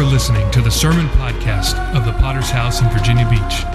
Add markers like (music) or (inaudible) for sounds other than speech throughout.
for listening to the sermon podcast of the Potter's House in Virginia Beach.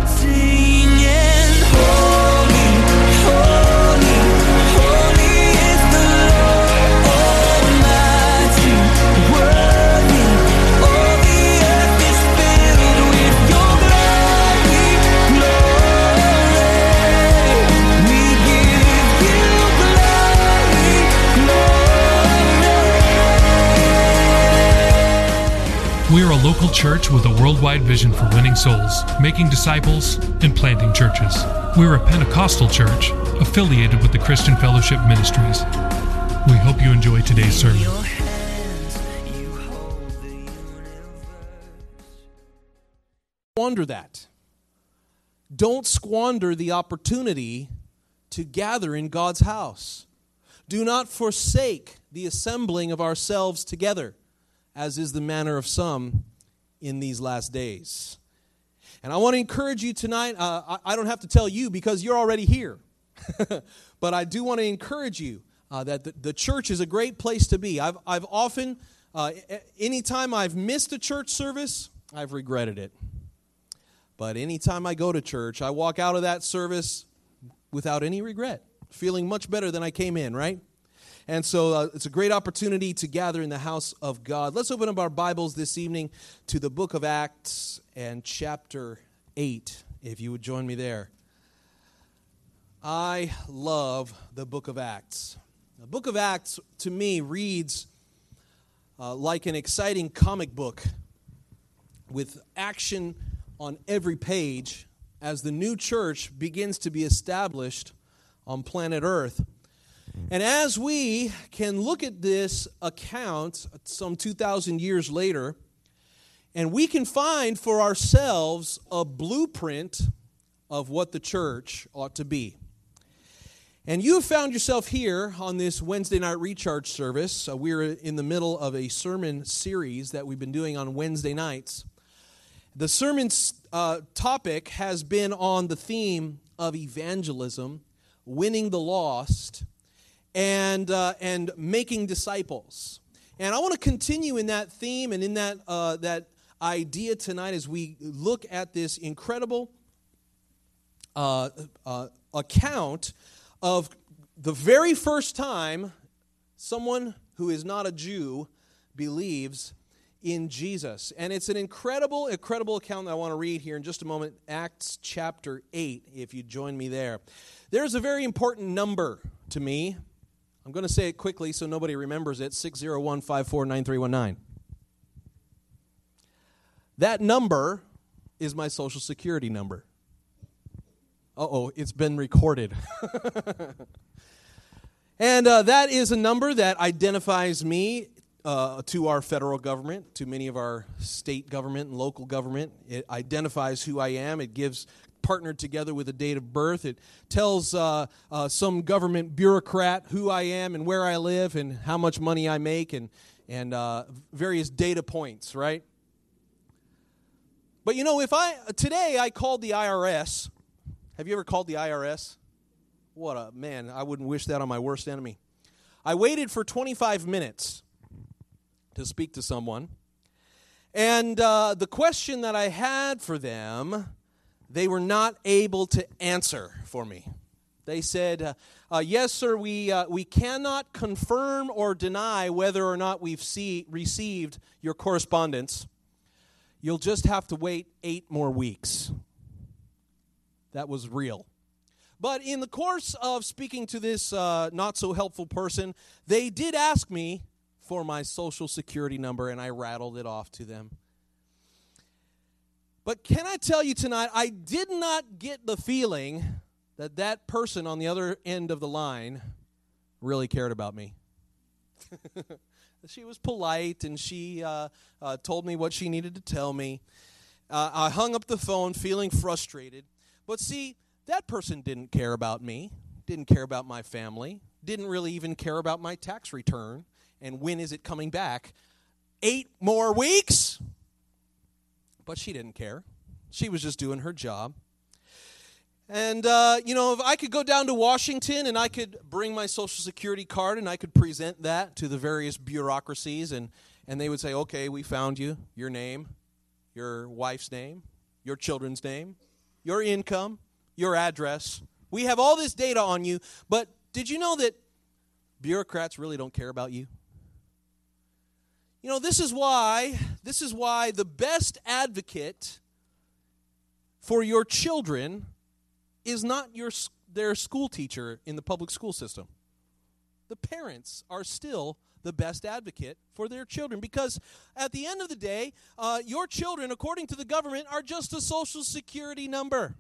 Local church with a worldwide vision for winning souls, making disciples, and planting churches. We are a Pentecostal church affiliated with the Christian Fellowship Ministries. We hope you enjoy today's sermon. Your hands, You hold the universe. squander that. Don't squander the opportunity to gather in God's house. Do not forsake the assembling of ourselves together, as is the manner of some in these last days. And I want to encourage you tonight. Uh, I, don't have to tell you because you're already here. (laughs) but I do want to encourage you uh, that the, the church is a great place to be. I've, I've often, uh, anytime I've missed a church service, I've regretted it. But anytime I go to church, I walk out of that service without any regret, feeling much better than I came in, right? And so uh, it's a great opportunity to gather in the house of God. Let's open up our Bibles this evening to the book of Acts and chapter 8, if you would join me there. I love the book of Acts. The book of Acts, to me, reads uh, like an exciting comic book with action on every page as the new church begins to be established on planet Earth. And as we can look at this account some 2,000 years later, and we can find for ourselves a blueprint of what the church ought to be. And you have found yourself here on this Wednesday night recharge service. Uh, we're in the middle of a sermon series that we've been doing on Wednesday nights. The sermon's uh, topic has been on the theme of evangelism, winning the lost, and, uh, and making disciples. And I want to continue in that theme and in that, uh, that idea tonight as we look at this incredible uh, uh, account of the very first time someone who is not a Jew believes in Jesus. And it's an incredible, incredible account that I want to read here in just a moment. Acts chapter 8, if you join me there. There's a very important number to me. I'm going to say it quickly so nobody remembers it 601 949319. That number is my social security number. Uh oh, it's been recorded. (laughs) and uh, that is a number that identifies me uh, to our federal government, to many of our state government and local government. It identifies who I am. It gives partnered together with a date of birth. It tells uh, uh, some government bureaucrat who I am and where I live and how much money I make and and uh, various data points, right? But you know, if I today I called the IRS, have you ever called the IRS? What a man, I wouldn't wish that on my worst enemy. I waited for 25 minutes to speak to someone. And uh, the question that I had for them, they were not able to answer for me. They said, uh, uh, Yes, sir, we, uh, we cannot confirm or deny whether or not we've see, received your correspondence. You'll just have to wait eight more weeks. That was real. But in the course of speaking to this uh, not so helpful person, they did ask me for my social security number, and I rattled it off to them. But can I tell you tonight, I did not get the feeling that that person on the other end of the line really cared about me. (laughs) she was polite and she uh, uh, told me what she needed to tell me. Uh, I hung up the phone feeling frustrated. But see, that person didn't care about me, didn't care about my family, didn't really even care about my tax return and when is it coming back. Eight more weeks? But she didn't care. She was just doing her job. And, uh, you know, if I could go down to Washington and I could bring my Social Security card and I could present that to the various bureaucracies and, and they would say, okay, we found you, your name, your wife's name, your children's name, your income, your address. We have all this data on you, but did you know that bureaucrats really don't care about you? You know, this is why this is why the best advocate for your children is not your their school teacher in the public school system. The parents are still the best advocate for their children because at the end of the day, uh, your children, according to the government, are just a social security number.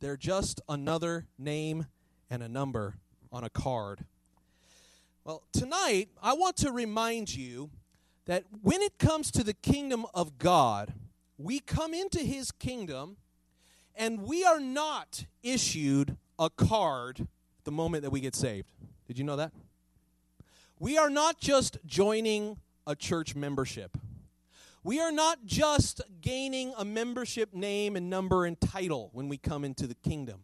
They're just another name and a number on a card. Well, tonight, I want to remind you that when it comes to the kingdom of God, we come into his kingdom and we are not issued a card the moment that we get saved. Did you know that? We are not just joining a church membership. We are not just gaining a membership name and number and title when we come into the kingdom.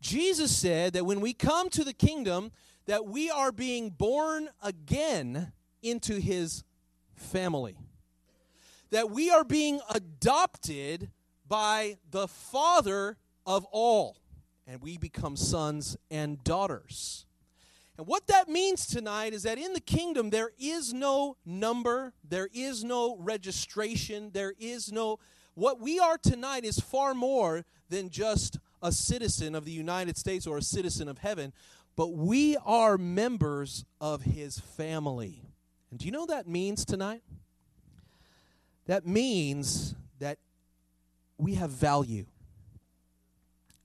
Jesus said that when we come to the kingdom that we are being born again into his family. That we are being adopted by the Father of all, and we become sons and daughters. And what that means tonight is that in the kingdom there is no number, there is no registration, there is no. What we are tonight is far more than just a citizen of the United States or a citizen of heaven, but we are members of his family. And do you know what that means tonight? That means that we have value.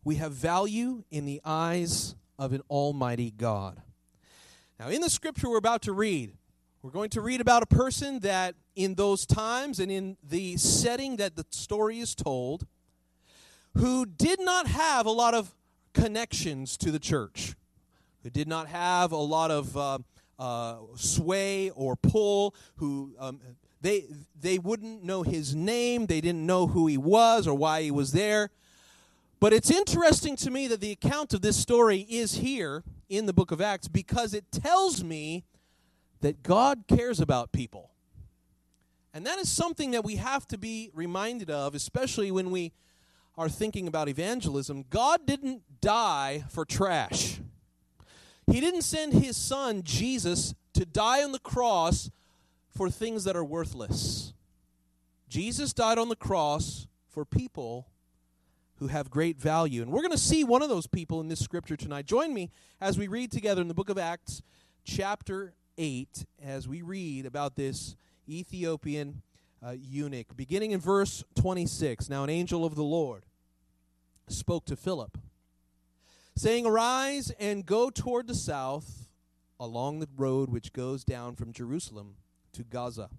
We have value in the eyes of an almighty God. Now, in the scripture we're about to read, we're going to read about a person that, in those times and in the setting that the story is told, who did not have a lot of connections to the church, who did not have a lot of uh, uh, sway or pull, who um, they they wouldn't know his name, they didn't know who he was or why he was there. But it's interesting to me that the account of this story is here in the book of Acts because it tells me that God cares about people. And that is something that we have to be reminded of, especially when we are thinking about evangelism. God didn't die for trash. He didn't send his son, Jesus, to die on the cross for things that are worthless. Jesus died on the cross for people who have great value. And we're going to see one of those people in this scripture tonight. Join me as we read together in the book of Acts, chapter 8, as we read about this Ethiopian uh, eunuch, beginning in verse 26. Now, an angel of the Lord spoke to Philip, saying, Arise and go toward the south along the road which goes down from Jerusalem to Gaza.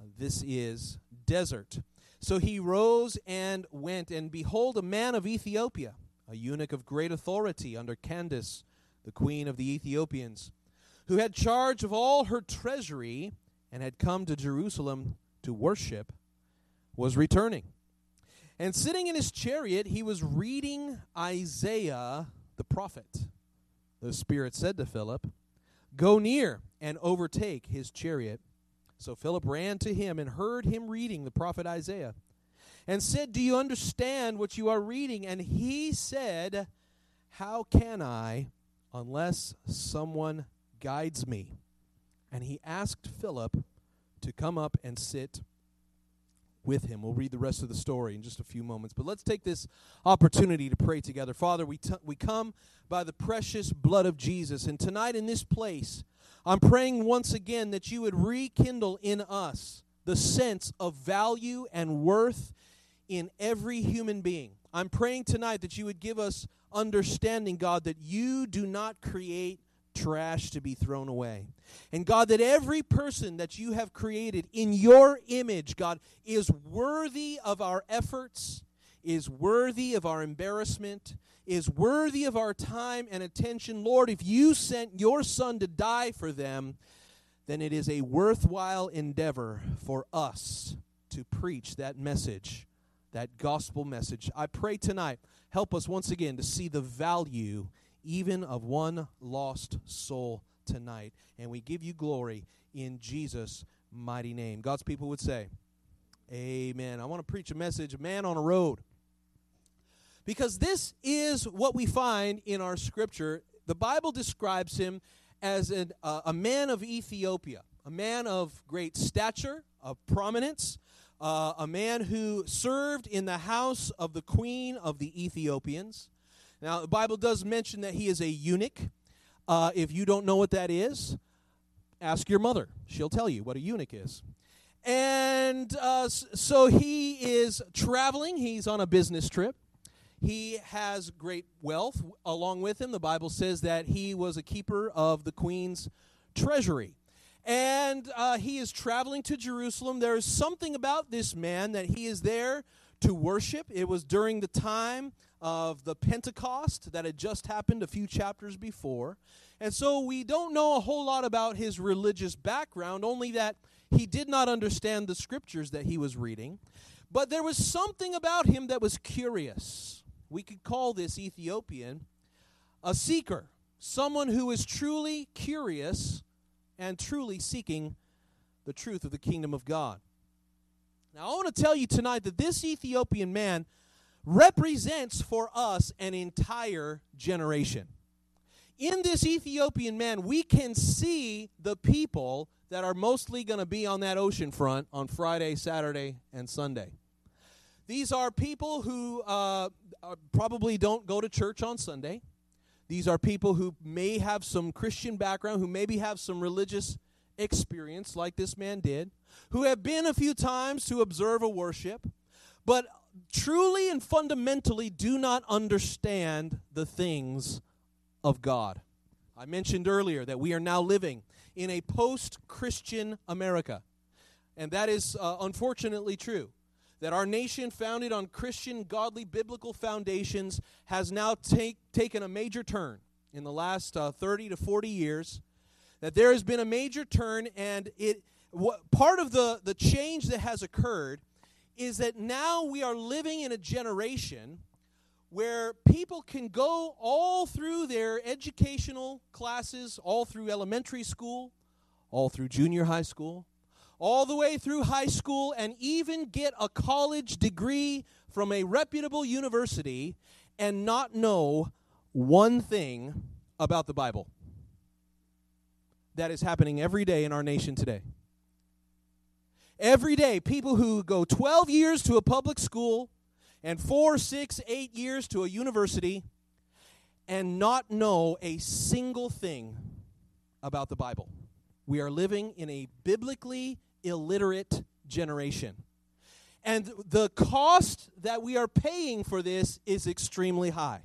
Uh, this is desert. So he rose and went, and behold, a man of Ethiopia, a eunuch of great authority under Candace, the queen of the Ethiopians, who had charge of all her treasury and had come to Jerusalem to worship, was returning. And sitting in his chariot, he was reading Isaiah the prophet. The Spirit said to Philip, Go near and overtake his chariot. So Philip ran to him and heard him reading the prophet Isaiah and said, Do you understand what you are reading? And he said, How can I unless someone guides me? And he asked Philip to come up and sit with him. We'll read the rest of the story in just a few moments. But let's take this opportunity to pray together. Father, we, t- we come by the precious blood of Jesus. And tonight in this place, I'm praying once again that you would rekindle in us the sense of value and worth in every human being. I'm praying tonight that you would give us understanding, God, that you do not create trash to be thrown away. And God, that every person that you have created in your image, God, is worthy of our efforts, is worthy of our embarrassment, is worthy of our time and attention. Lord, if you sent your Son to die for them, then it is a worthwhile endeavor for us to preach that message, that gospel message. I pray tonight, help us once again to see the value even of one lost soul tonight. And we give you glory in Jesus' mighty name. God's people would say, Amen. I want to preach a message, Man on a Road. Because this is what we find in our scripture. The Bible describes him as an, uh, a man of Ethiopia, a man of great stature, of prominence, uh, a man who served in the house of the queen of the Ethiopians. Now, the Bible does mention that he is a eunuch. Uh, if you don't know what that is, ask your mother. She'll tell you what a eunuch is. And uh, so he is traveling, he's on a business trip. He has great wealth along with him. The Bible says that he was a keeper of the queen's treasury. And uh, he is traveling to Jerusalem. There is something about this man that he is there to worship. It was during the time of the Pentecost that had just happened a few chapters before. And so we don't know a whole lot about his religious background, only that he did not understand the scriptures that he was reading. But there was something about him that was curious. We could call this Ethiopian a seeker, someone who is truly curious and truly seeking the truth of the kingdom of God. Now, I want to tell you tonight that this Ethiopian man represents for us an entire generation. In this Ethiopian man, we can see the people that are mostly going to be on that ocean front on Friday, Saturday, and Sunday. These are people who uh, uh, probably don't go to church on Sunday. These are people who may have some Christian background, who maybe have some religious experience, like this man did, who have been a few times to observe a worship, but truly and fundamentally do not understand the things of God. I mentioned earlier that we are now living in a post Christian America, and that is uh, unfortunately true that our nation, founded on Christian, godly, biblical foundations, has now take, taken a major turn in the last uh, 30 to 40 years. That there has been a major turn, and it part of the, the change that has occurred is that now we are living in a generation where people can go all through their educational classes, all through elementary school, all through junior high school, all the way through high school and even get a college degree from a reputable university and not know one thing about the Bible. That is happening every day in our nation today. Every day, people who go 12 years to a public school and four, six, eight years to a university and not know a single thing about the Bible. We are living in a biblically illiterate generation. And the cost that we are paying for this is extremely high.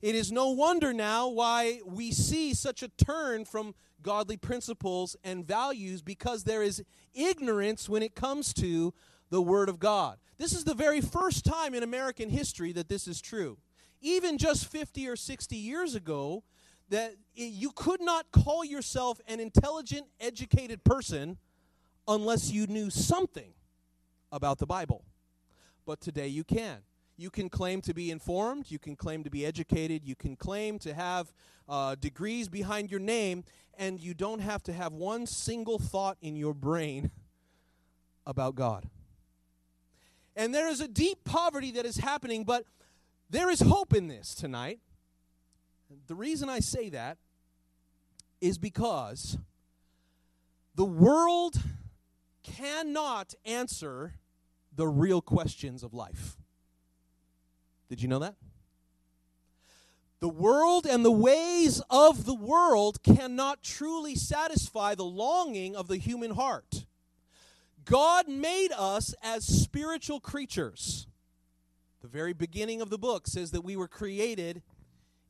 It is no wonder now why we see such a turn from godly principles and values because there is ignorance when it comes to the Word of God. This is the very first time in American history that this is true. Even just 50 or 60 years ago, that you could not call yourself an intelligent, educated person unless you knew something about the Bible. But today you can. You can claim to be informed, you can claim to be educated, you can claim to have uh, degrees behind your name, and you don't have to have one single thought in your brain (laughs) about God. And there is a deep poverty that is happening, but there is hope in this tonight. The reason I say that is because the world cannot answer the real questions of life. Did you know that? The world and the ways of the world cannot truly satisfy the longing of the human heart. God made us as spiritual creatures. The very beginning of the book says that we were created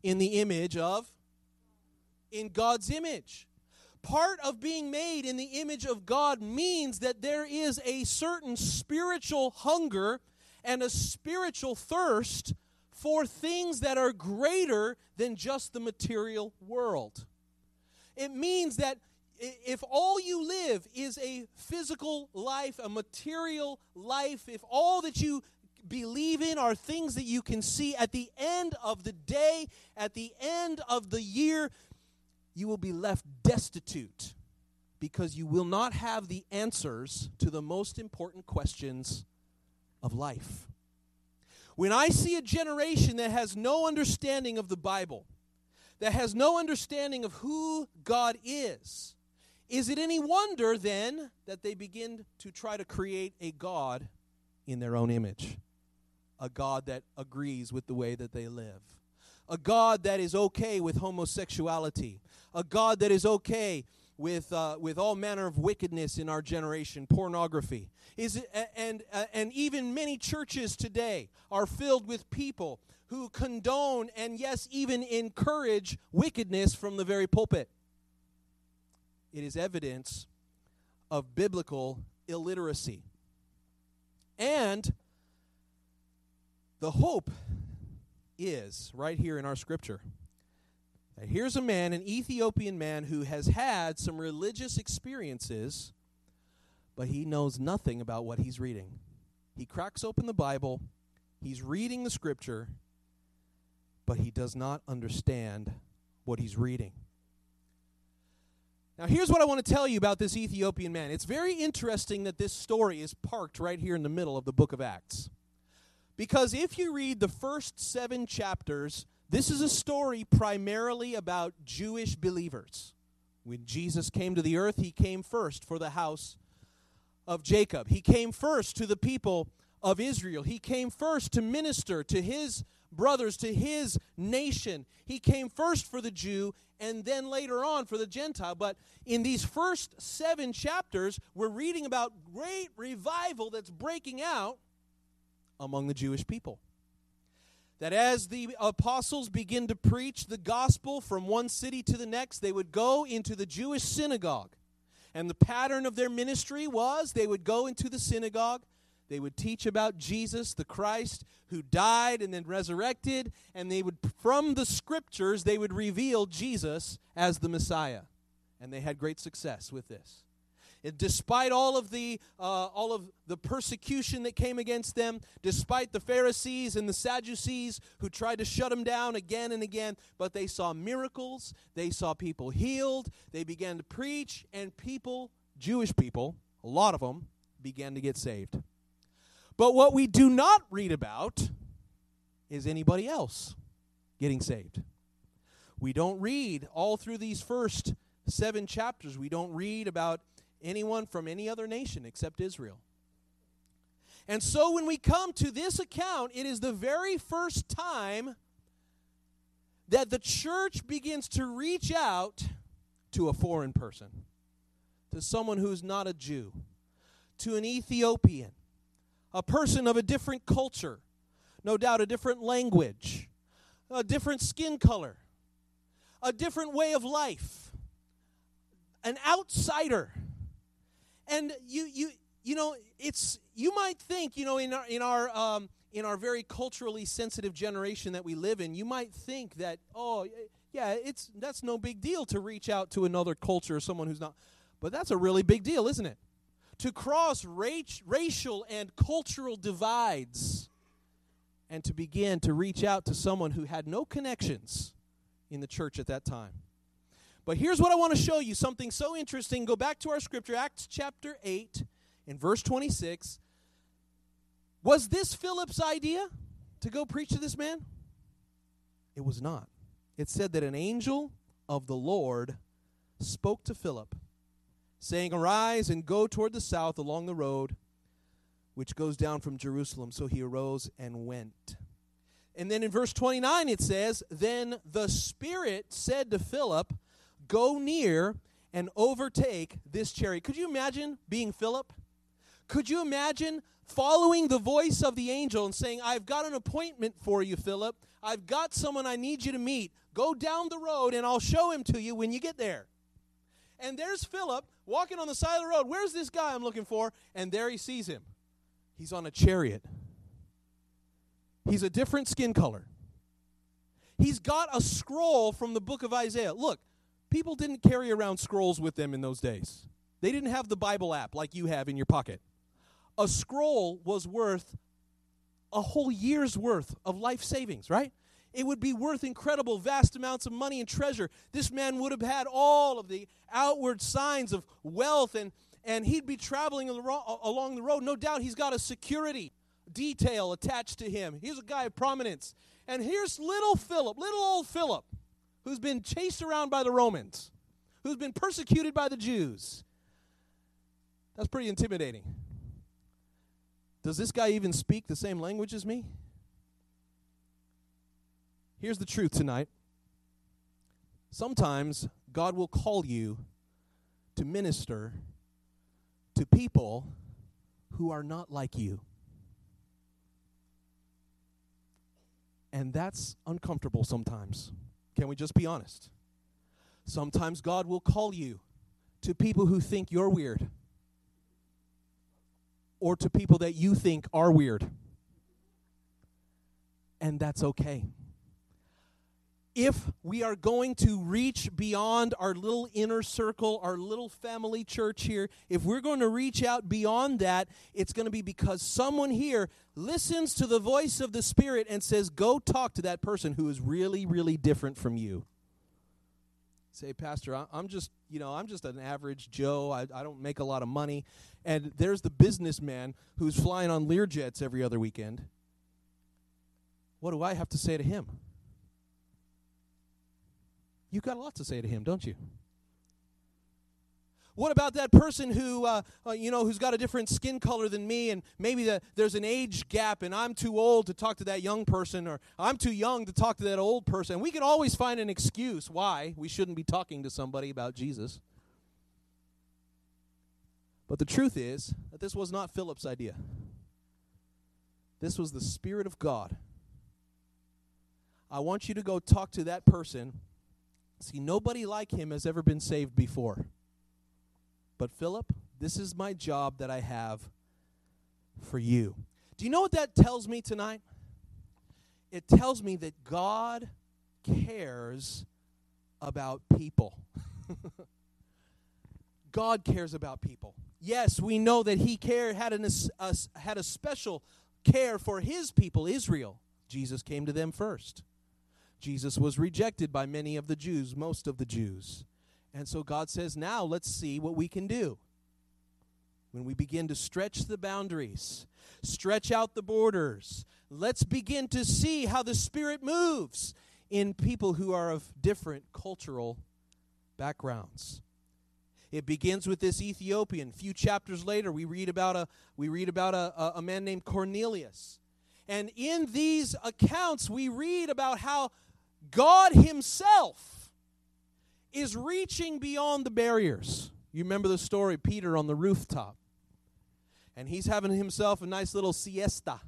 in the image of, in God's image. Part of being made in the image of God means that there is a certain spiritual hunger and a spiritual thirst for things that are greater than just the material world. It means that if all you live is a physical life, a material life, if all that you believe in are things that you can see at the end of the day, at the end of the year, you will be left destitute because you will not have the answers to the most important questions of life. When I see a generation that has no understanding of the Bible, that has no understanding of who God is, is it any wonder then that they begin to try to create a God in their own image? A God that agrees with the way that they live. A God that is okay with homosexuality. A God that is okay with, uh, with all manner of wickedness in our generation, pornography. Is it, and, uh, and even many churches today are filled with people who condone and, yes, even encourage wickedness from the very pulpit. It is evidence of biblical illiteracy. And the hope is right here in our scripture. Now, here's a man, an Ethiopian man, who has had some religious experiences, but he knows nothing about what he's reading. He cracks open the Bible, he's reading the scripture, but he does not understand what he's reading. Now, here's what I want to tell you about this Ethiopian man. It's very interesting that this story is parked right here in the middle of the book of Acts. Because if you read the first seven chapters, this is a story primarily about Jewish believers. When Jesus came to the earth, he came first for the house of Jacob. He came first to the people of Israel. He came first to minister to his brothers, to his nation. He came first for the Jew and then later on for the Gentile. But in these first seven chapters, we're reading about great revival that's breaking out among the Jewish people. That as the apostles begin to preach the gospel from one city to the next, they would go into the Jewish synagogue. And the pattern of their ministry was they would go into the synagogue, they would teach about Jesus, the Christ, who died and then resurrected, and they would, from the scriptures, they would reveal Jesus as the Messiah. And they had great success with this. Despite all of the uh, all of the persecution that came against them, despite the Pharisees and the Sadducees who tried to shut them down again and again, but they saw miracles, they saw people healed, they began to preach, and people, Jewish people, a lot of them, began to get saved. But what we do not read about is anybody else getting saved. We don't read all through these first seven chapters, we don't read about anyone from any other nation except Israel. And so when we come to this account, it is the very first time that the church begins to reach out to a foreign person, to someone who's not a Jew, to an Ethiopian, a person of a different culture, no doubt a different language, a different skin color, a different way of life, an outsider. And you you you know, it's you might think, you know, in our in our um, in our very culturally sensitive generation that we live in, you might think that, oh, yeah, it's that's no big deal to reach out to another culture or someone who's not. But that's a really big deal, isn't it? To cross rac- racial and cultural divides and to begin to reach out to someone who had no connections in the church at that time. But here's what I want to show you something so interesting. Go back to our scripture, Acts chapter 8, in verse 26. Was this Philip's idea to go preach to this man? It was not. It said that an angel of the Lord spoke to Philip, saying, Arise and go toward the south along the road which goes down from Jerusalem. So he arose and went. And then in verse 29 it says, Then the Spirit said to Philip, Go near and overtake this chariot. Could you imagine being Philip? Could you imagine following the voice of the angel and saying, I've got an appointment for you, Philip. I've got someone I need you to meet. Go down the road and I'll show him to you when you get there. And there's Philip walking on the side of the road. Where's this guy I'm looking for? And there he sees him. He's on a chariot. He's a different skin color. He's got a scroll from the book of Isaiah. Look, people didn't carry around scrolls with them in those days. They didn't have the Bible app like you have in your pocket. A scroll was worth a whole year's worth of life savings, right? it would be worth incredible, vast amounts of money and treasure. This man would have had all of the outward signs of wealth, and, and he'd be traveling along the road. No doubt he's got a security detail attached to him. He's a guy of prominence. And here's little Philip, little old Philip, who's been chased around by the Romans, who's been persecuted by the Jews. That's pretty intimidating. Does this guy even speak the same language as me? Here's the truth tonight. Sometimes God will call you to minister to people who are not like you. And that's uncomfortable sometimes. Can we just be honest? Sometimes God will call you to people who think you're weird or to people that you think are weird. And that's okay. If we are going to reach beyond our little inner circle, our little family church here, if we're going to reach out beyond that, it's going to be because someone here listens to the voice of the Spirit and says, Go talk to that person who is really, really different from you say, Pastor, I'm just, you know, I'm just an average Joe. I, I don't make a lot of money. And there's the businessman who's flying on Learjets every other weekend. What do I have to say to him? You've got a lot to say to him, don't you? What about that person who, uh, uh, you know, who's got a different skin color than me, and maybe the, there's an age gap, and I'm too old to talk to that young person, or I'm too young to talk to that old person. We can always find an excuse why we shouldn't be talking to somebody about Jesus. But the truth is that this was not Philip's idea. This was the Spirit of God. I want you to go talk to that person. See, nobody like him has ever been saved before. But Philip, this is my job that I have for you. Do you know what that tells me tonight? It tells me that God cares about people. (laughs) God cares about people. Yes, we know that he cared had an, a, had a special care for his people, Israel. Jesus came to them first. Jesus was rejected by many of the Jews, most of the Jews. And so God says, now let's see what we can do. When we begin to stretch the boundaries, stretch out the borders, let's begin to see how the Spirit moves in people who are of different cultural backgrounds. It begins with this Ethiopian. A few chapters later, we read about a we read about a, a, man named Cornelius. And in these accounts, we read about how God Himself is reaching beyond the barriers. You remember the story, Peter on the rooftop. And he's having himself a nice little siesta,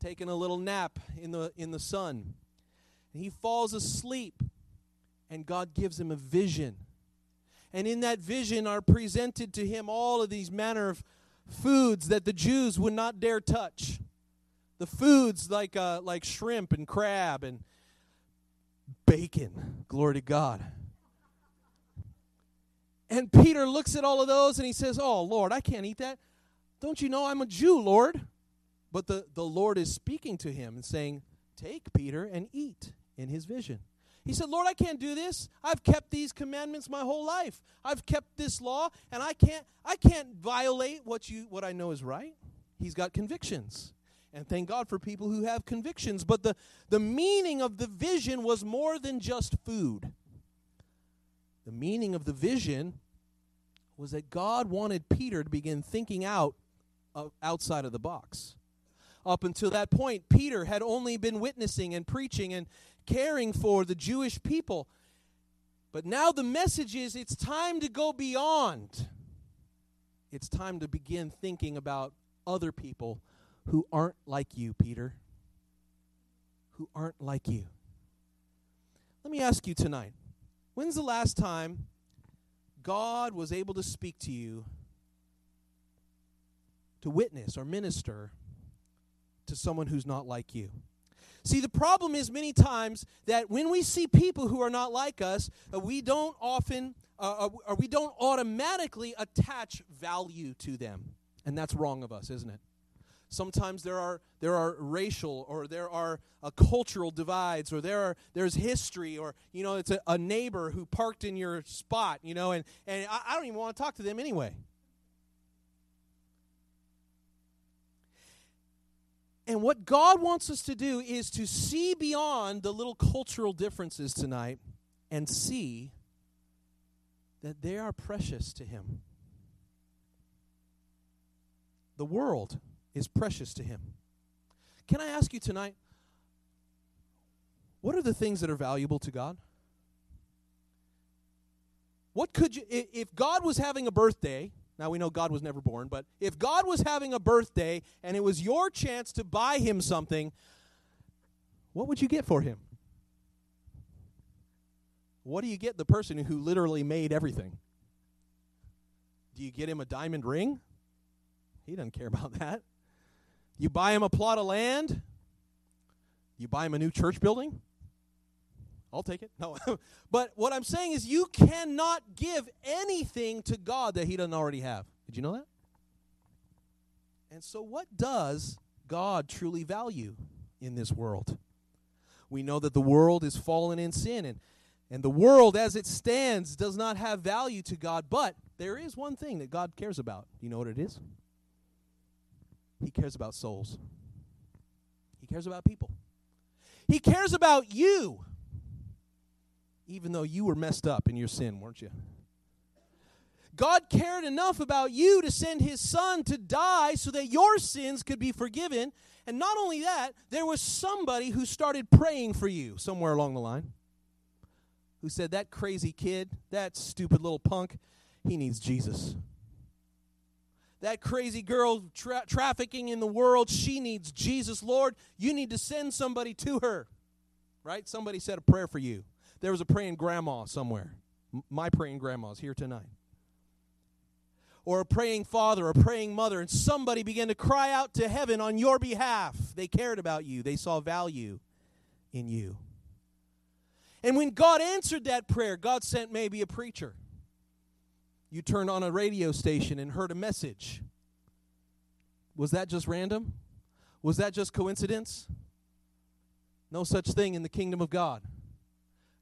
taking a little nap in the, in the sun. And he falls asleep, and God gives him a vision. And in that vision are presented to him all of these manner of foods that the Jews would not dare touch. The foods like, uh, like shrimp and crab and bacon. Glory to God. And Peter looks at all of those and he says, Oh, Lord, I can't eat that. Don't you know I'm a Jew, Lord? But the, the Lord is speaking to him and saying, Take Peter and eat in his vision. He said, Lord, I can't do this. I've kept these commandments my whole life. I've kept this law, and I can't I can't violate what you what I know is right. He's got convictions. And thank God for people who have convictions. But the, the meaning of the vision was more than just food. The meaning of the vision was that God wanted Peter to begin thinking out uh, outside of the box. Up until that point, Peter had only been witnessing and preaching and caring for the Jewish people. But now the message is it's time to go beyond. It's time to begin thinking about other people who aren't like you, Peter. Who aren't like you. Let me ask you tonight When's the last time God was able to speak to you to witness or minister to someone who's not like you? See, the problem is many times that when we see people who are not like us, uh, we don't often, uh, uh or we don't automatically attach value to them. And that's wrong of us, isn't it? Sometimes there are there are racial or there are uh, cultural divides or there are there's history or you know it's a, a neighbor who parked in your spot you know and and I, I don't even want to talk to them anyway. And what God wants us to do is to see beyond the little cultural differences tonight and see that they are precious to Him. The world is precious to Him. Can I ask you tonight, what are the things that are valuable to God? What could you, if God was having a birthday, now we know God was never born, but if God was having a birthday and it was your chance to buy him something, what would you get for him? What do you get the person who literally made everything? Do you get him a diamond ring? He doesn't care about (laughs) that. You buy him a plot of land? You buy him a new church building? I'll take it. No. (laughs) but what I'm saying is, you cannot give anything to God that He doesn't already have. Did you know that? And so, what does God truly value in this world? We know that the world is fallen in sin, and, and the world as it stands does not have value to God. But there is one thing that God cares about. You know what it is? He cares about souls, He cares about people, He cares about you even though you were messed up in your sin, weren't you? God cared enough about you to send his son to die so that your sins could be forgiven. And not only that, there was somebody who started praying for you somewhere along the line who said, That crazy kid, that stupid little punk, he needs Jesus. That crazy girl tra- trafficking in the world, she needs Jesus. Lord, you need to send somebody to her. Right? Somebody said a prayer for you. There was a praying grandma somewhere. M- my praying grandma's here tonight. Or a praying father, a praying mother, and somebody began to cry out to heaven on your behalf. They cared about you, they saw value in you. And when God answered that prayer, God sent maybe a preacher. You turned on a radio station and heard a message. Was that just random? Was that just coincidence? No such thing in the kingdom of God.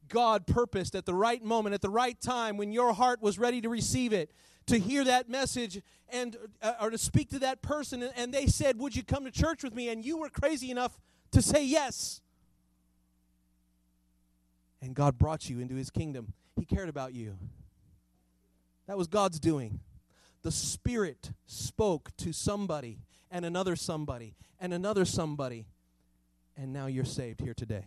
God purposed at the right moment, at the right time, when your heart was ready to receive it, to hear that message and uh, or to speak to that person, and, and they said, "Would you come to church with me?" And you were crazy enough to say yes. And God brought you into His kingdom. He cared about you. That was God's doing. The Spirit spoke to somebody and another somebody and another somebody, and now you're saved here today.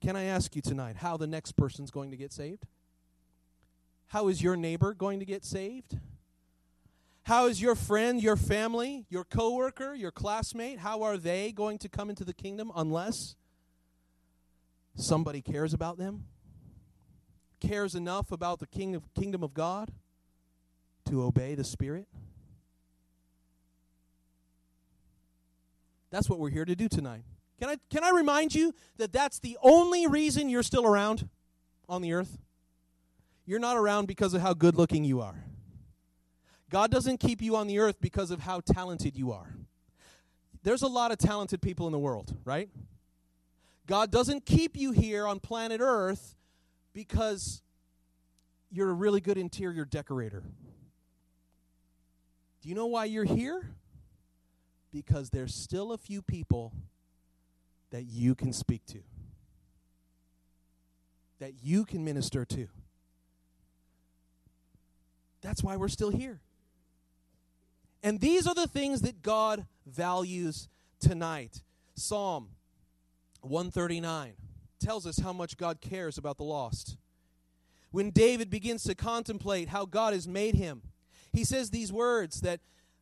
Can I ask you tonight how the next person's going to get saved? How is your neighbor going to get saved? How is your friend, your family, your coworker, your classmate, how are they going to come into the kingdom unless somebody cares about them? Cares enough about the kingdom kingdom of God to obey the Spirit? That's what we're here to do tonight. Can I, can I remind you that that's the only reason you're still around on the earth? You're not around because of how good looking you are. God doesn't keep you on the earth because of how talented you are. There's a lot of talented people in the world, right? God doesn't keep you here on planet Earth because you're a really good interior decorator. Do you know why you're here? Because there's still a few people that you can speak to, that you can minister to. That's why we're still here. And these are the things that God values tonight. Psalm 139 tells us how much God cares about the lost. When David begins to contemplate how God has made him, he says these words that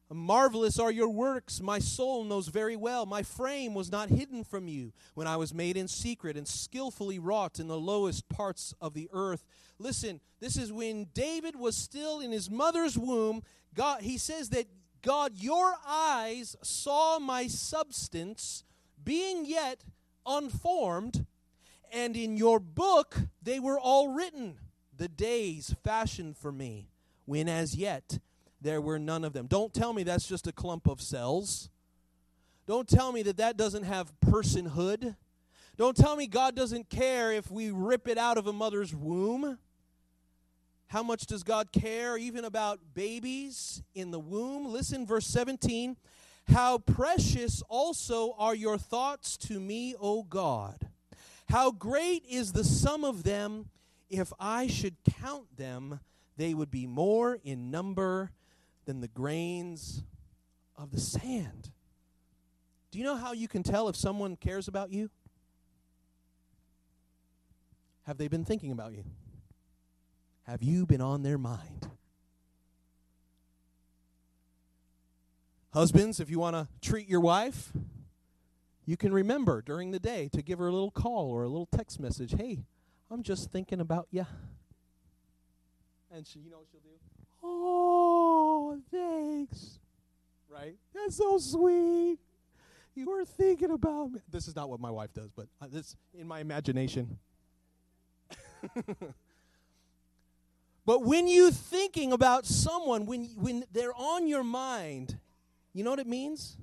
Marvelous are your works, my soul knows very well. My frame was not hidden from you when I was made in secret and skillfully wrought in the lowest parts of the earth. Listen, this is when David was still in his mother's womb. God, he says that God, your eyes saw my substance being yet unformed, and in your book they were all written, the days fashioned for me, when as yet there were none of them. Don't tell me that's just a clump of cells. Don't tell me that that doesn't have personhood. Don't tell me God doesn't care if we rip it out of a mother's womb. How much does God care even about babies in the womb? Listen, verse 17. How precious also are your thoughts to me, O God. How great is the sum of them. If I should count them, they would be more in number than the grains of the sand. Do you know how you can tell if someone cares about you? Have they been thinking about you? Have you been on their mind? Husbands, if you want to treat your wife, you can remember during the day to give her a little call or a little text message. Hey, I'm just thinking about you. And she, you know what she'll do? Oh, thanks. Right? That's so sweet. You were thinking about me. This is not what my wife does, but uh, this in my imagination. (laughs) but when you're thinking about someone, when when they're on your mind, you know what it means?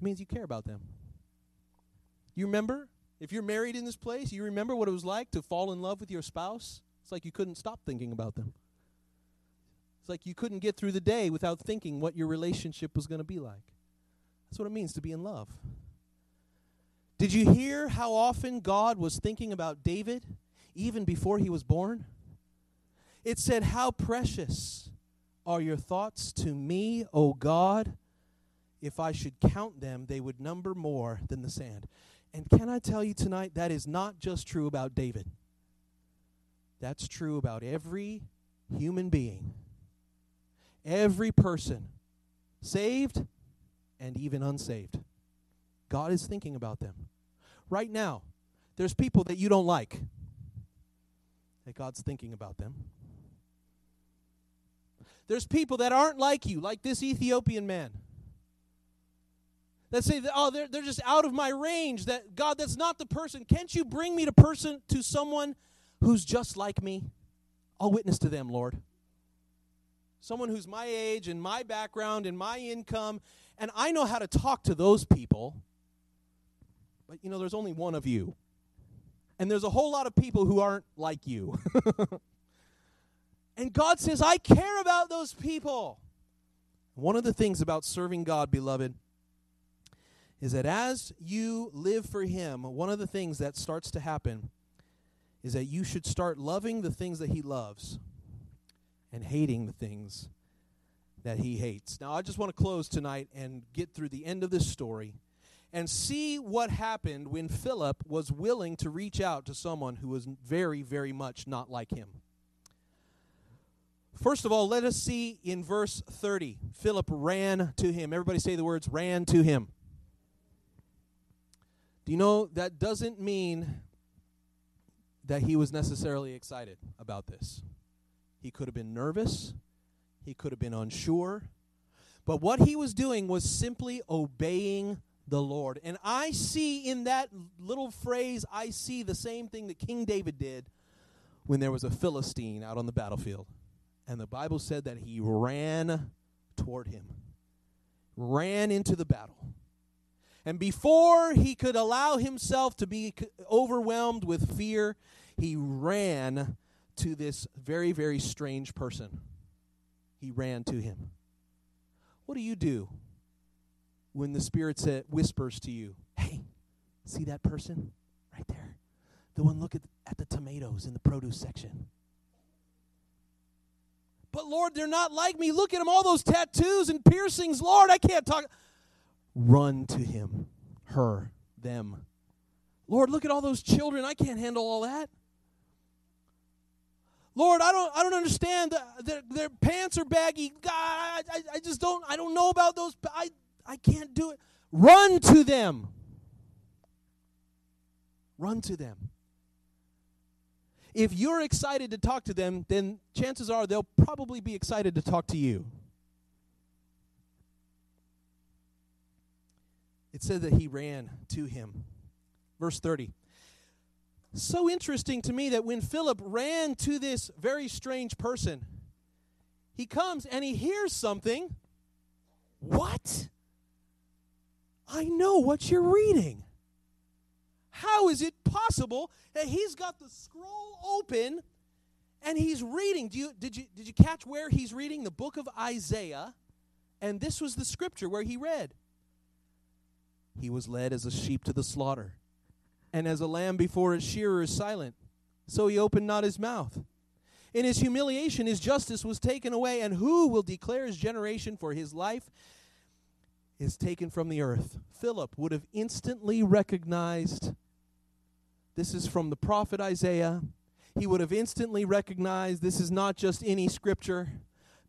It means you care about them. You remember? If you're married in this place, you remember what it was like to fall in love with your spouse? It's like you couldn't stop thinking about them. It's like you couldn't get through the day without thinking what your relationship was going to be like. That's what it means to be in love. Did you hear how often God was thinking about David even before he was born? It said, How precious are your thoughts to me, O God. If I should count them, they would number more than the sand. And can I tell you tonight, that is not just true about David. That's true about every human being, every person, saved and even unsaved. God is thinking about them. Right now, there's people that you don't like, that God's thinking about them. There's people that aren't like you, like this Ethiopian man that say that, oh they're, they're just out of my range that god that's not the person. Can't you bring me to person to someone who's just like me? I'll witness to them lord. Someone who's my age and my background and my income and i know how to talk to those people. But you know there's only one of you. And there's a whole lot of people who aren't like you. (laughs) And god says i care about those people. One of the things about serving god beloved is that as you live for Him, one of the things that starts to happen is that you should start loving the things that He loves and hating the things that He hates. Now, I just want to close tonight and get through the end of this story and see what happened when Philip was willing to reach out to someone who was very, very much not like him. First of all, let us see in verse 30. Philip ran to him. Everybody say the words ran to him. You know that doesn't mean that he was necessarily excited about this? He could have been nervous, he could have been unsure. But what he was doing was simply obeying the Lord. And I see in that little phrase, I see the same thing that King David did when there was a Philistine out on the battlefield. And the Bible said that he ran toward him, ran into the battle. And before he could allow himself to be overwhelmed with fear, he ran to this very, very strange person. He ran to him. What do you do when the Spirit sa- whispers to you, Hey, see that person right there? The one look at, at the tomatoes in the produce section. But Lord, they're not like me. Look at them, all those tattoos and piercings. Lord, I can't talk run to him, her, them. Lord, look at all those children. I can't handle all that. Lord, I don't, I don't understand. Their, their pants are baggy. God, I, I, I just don't, I don't know about those. I, I can't do it. Run to them. Run to them. If you're excited to talk to them, then chances are they'll probably be excited to talk to you. It said that he ran to him. Verse 30. So interesting to me that when Philip ran to this very strange person, he comes and he hears something. What? I know what you're reading. How is it possible that he's got the scroll open and he's reading? Do you, did, you, did you catch where he's reading? The book of Isaiah. And this was the scripture where he read He was led as a sheep to the slaughter, and as a lamb before its shearer is silent, so he opened not his mouth. In his humiliation, his justice was taken away, and who will declare his generation for his life is taken from the earth? Philip would have instantly recognized this is from the prophet Isaiah. He would have instantly recognized this is not just any scripture.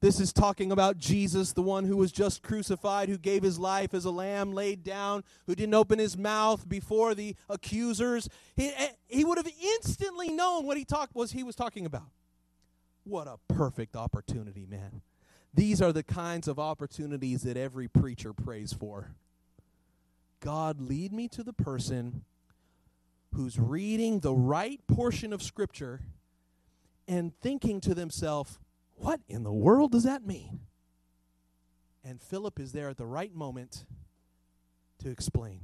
This is talking about Jesus, the one who was just crucified, who gave his life as a lamb laid down, who didn't open his mouth before the accusers. He, eh, he would have instantly known what he talked was he was talking about. What a perfect opportunity, man. These are the kinds of opportunities that every preacher prays for. God, lead me to the person who's reading the right portion of Scripture and thinking to themselves, what in the world does that mean? And Philip is there at the right moment to explain.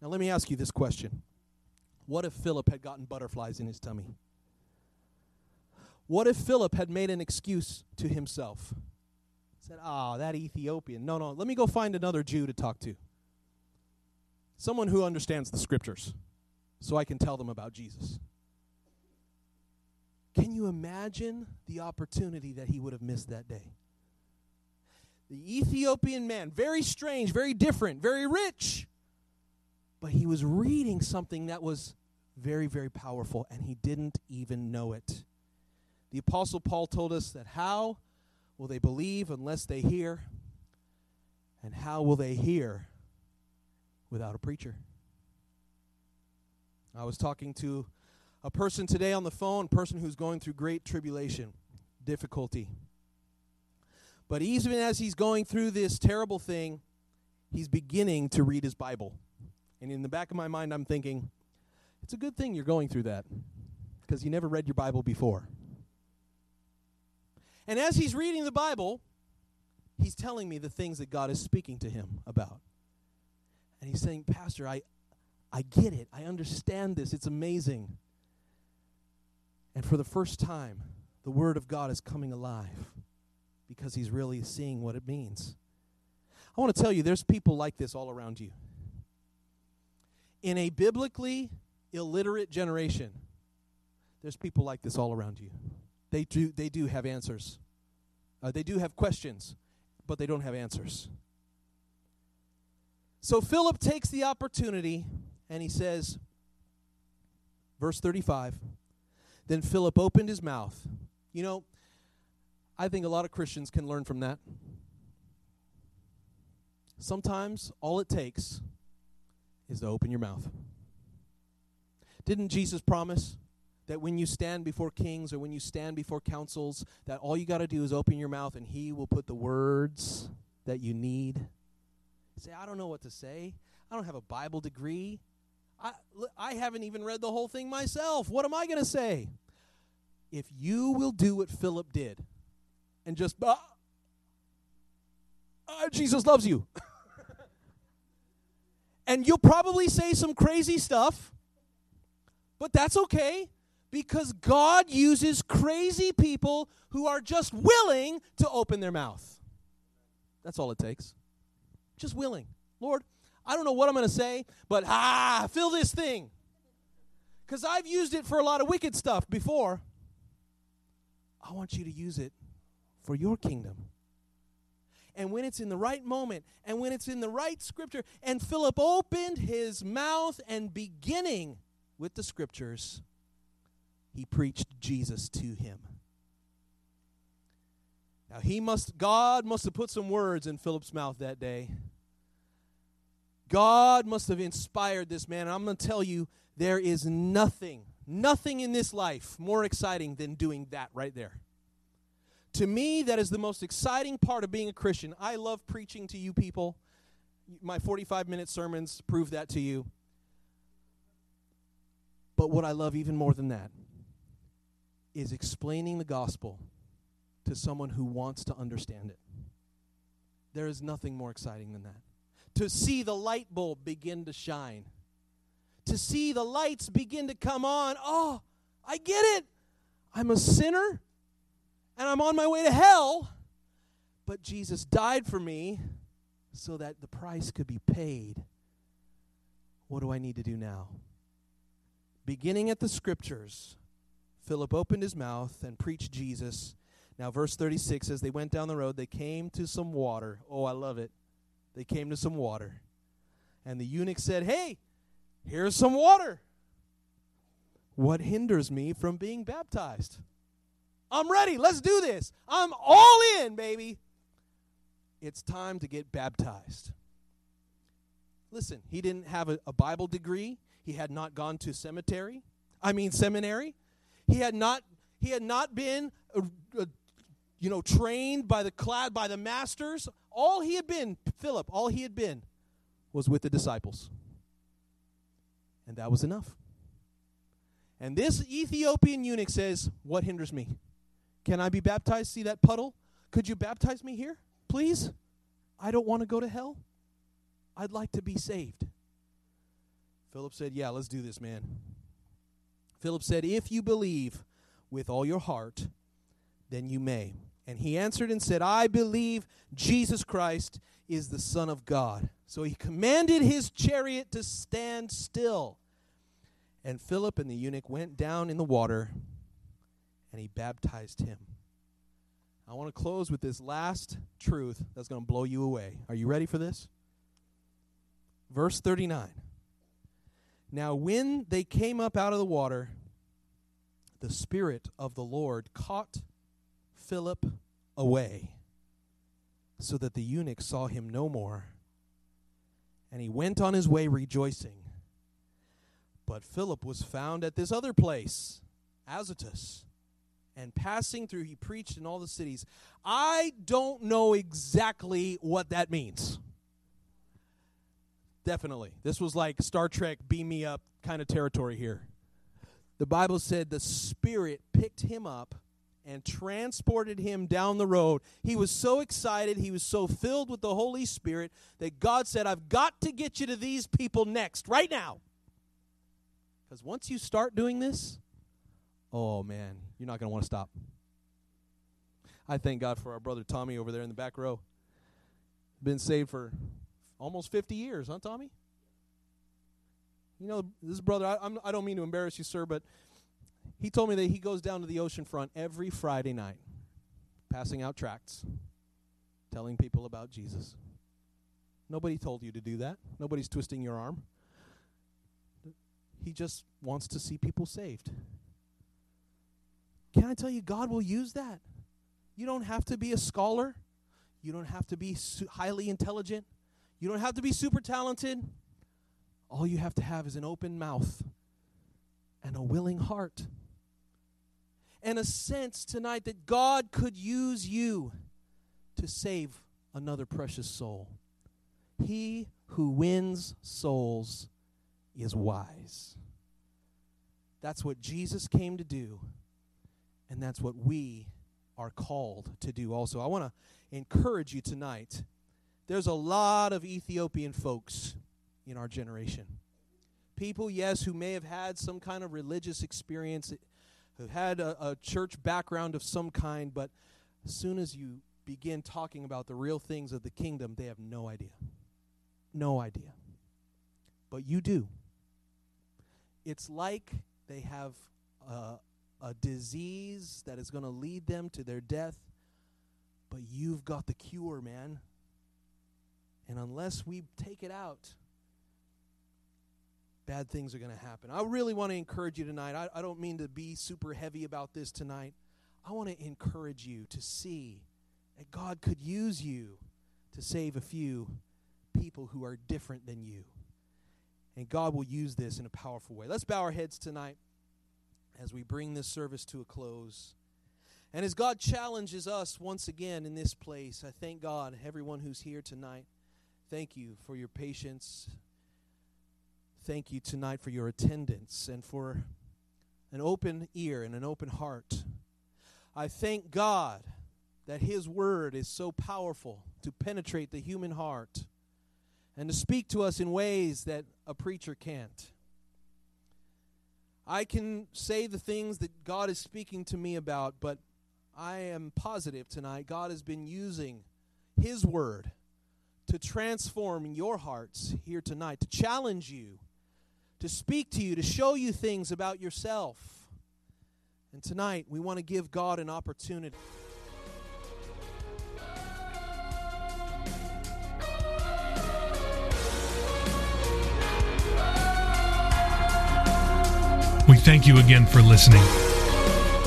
Now, let me ask you this question What if Philip had gotten butterflies in his tummy? What if Philip had made an excuse to himself? Said, Oh, that Ethiopian. No, no, let me go find another Jew to talk to. Someone who understands the scriptures so I can tell them about Jesus. Can you imagine the opportunity that he would have missed that day? The Ethiopian man, very strange, very different, very rich, but he was reading something that was very, very powerful, and he didn't even know it. The Apostle Paul told us that how will they believe unless they hear? And how will they hear without a preacher? I was talking to a person today on the phone, person who's going through great tribulation, difficulty. But even as he's going through this terrible thing, he's beginning to read his Bible. And in the back of my mind, I'm thinking, it's a good thing you're going through that because you never read your Bible before. And as he's reading the Bible, he's telling me the things that God is speaking to him about. And he's saying, Pastor, I, I get it. I understand this. It's amazing. And for the first time, the Word of God is coming alive because he's really seeing what it means. I want to tell you, there's people like this all around you. In a biblically illiterate generation, there's people like this all around you. They do, they do have answers. Uh, they do have questions, but they don't have answers. So Philip takes the opportunity and he says, verse 35, then Philip opened his mouth. You know, I think a lot of Christians can learn from that. Sometimes all it takes is to open your mouth. Didn't Jesus promise that when you stand before kings or when you stand before councils, that all you got to do is open your mouth and he will put the words that you need? Say, I don't know what to say. I don't have a Bible degree. I, I haven't even read the whole thing myself. What am I going to say? If you will do what Philip did and just, uh, uh, Jesus loves you. (laughs) and you'll probably say some crazy stuff, but that's okay because God uses crazy people who are just willing to open their mouth. That's all it takes. Just willing. Lord, I don't know what I'm going to say, but ah, fill this thing. Because I've used it for a lot of wicked stuff before. I want you to use it for your kingdom. And when it's in the right moment, and when it's in the right scripture, and Philip opened his mouth and beginning with the scriptures, he preached Jesus to him. Now he must God must have put some words in Philip's mouth that day. God must have inspired this man. And I'm going to tell you there is nothing nothing in this life more exciting than doing that right there. To me that is the most exciting part of being a Christian. I love preaching to you people. My 45 minute sermons prove that to you. But what I love even more than that is explaining the gospel to someone who wants to understand it. There is nothing more exciting than that. To see the light bulb begin to shine, to see the lights begin to come on. Oh, I get it. I'm a sinner and I'm on my way to hell, but Jesus died for me so that the price could be paid. What do I need to do now? Beginning at the scriptures, Philip opened his mouth and preached Jesus. Now, verse 36 as they went down the road, they came to some water. Oh, I love it. They came to some water. And the eunuch said, Hey, here's some water. What hinders me from being baptized? I'm ready. Let's do this. I'm all in, baby. It's time to get baptized. Listen, he didn't have a, a Bible degree. He had not gone to cemetery. I mean seminary. He had not he had not been uh, uh, you know trained by the clad by the masters. All he had been, Philip, all he had been was with the disciples. And that was enough. And this Ethiopian eunuch says, What hinders me? Can I be baptized? See that puddle? Could you baptize me here, please? I don't want to go to hell. I'd like to be saved. Philip said, Yeah, let's do this, man. Philip said, If you believe with all your heart, then you may. And he answered and said, I believe Jesus Christ is the Son of God. So he commanded his chariot to stand still. And Philip and the eunuch went down in the water, and he baptized him. I want to close with this last truth that's going to blow you away. Are you ready for this? Verse 39. Now, when they came up out of the water, the Spirit of the Lord caught Philip away, so that the eunuch saw him no more. And he went on his way rejoicing. But Philip was found at this other place, Azotus. And passing through, he preached in all the cities. I don't know exactly what that means. Definitely. This was like Star Trek beam me up kind of territory here. The Bible said the Spirit picked him up and transported him down the road. He was so excited, he was so filled with the Holy Spirit that God said, I've got to get you to these people next, right now. Because once you start doing this, oh man, you're not going to want to stop. I thank God for our brother Tommy over there in the back row. Been saved for almost 50 years, huh, Tommy? You know, this brother, I, I'm, I don't mean to embarrass you, sir, but he told me that he goes down to the ocean front every Friday night, passing out tracts, telling people about Jesus. Nobody told you to do that. Nobody's twisting your arm. He just wants to see people saved. Can I tell you, God will use that? You don't have to be a scholar. You don't have to be su- highly intelligent. You don't have to be super talented. All you have to have is an open mouth and a willing heart. And a sense tonight that God could use you to save another precious soul. He who wins souls is wise. That's what Jesus came to do, and that's what we are called to do also. I want to encourage you tonight. There's a lot of Ethiopian folks in our generation. People, yes, who may have had some kind of religious experience, had a, a church background of some kind, but as soon as you begin talking about the real things of the kingdom, they have no idea. No idea. But you do. It's like they have a, a disease that is going to lead them to their death, but you've got the cure, man. And unless we take it out, bad things are going to happen. I really want to encourage you tonight. I, I don't mean to be super heavy about this tonight. I want to encourage you to see that God could use you to save a few people who are different than you. And God will use this in a powerful way. Let's bow our heads tonight as we bring this service to a close. And as God challenges us once again in this place, I thank God, everyone who's here tonight. Thank you for your patience. Thank you tonight for your attendance and for an open ear and an open heart. I thank God that His Word is so powerful to penetrate the human heart and to speak to us in ways that a preacher can't. I can say the things that God is speaking to me about, but I am positive tonight God has been using His Word to transform your hearts here tonight, to challenge you, to speak to you, to show you things about yourself. And tonight, we want to give God an opportunity. We thank you again for listening.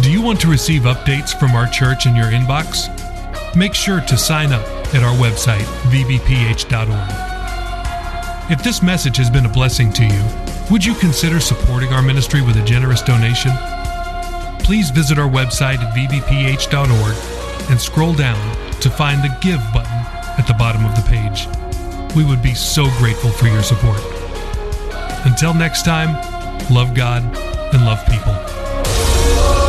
Do you want to receive updates from our church in your inbox? Make sure to sign up at our website, vbph.org. If this message has been a blessing to you, would you consider supporting our ministry with a generous donation? Please visit our website at vbph.org and scroll down to find the Give button at the bottom of the page. We would be so grateful for your support. Until next time, love God and love people.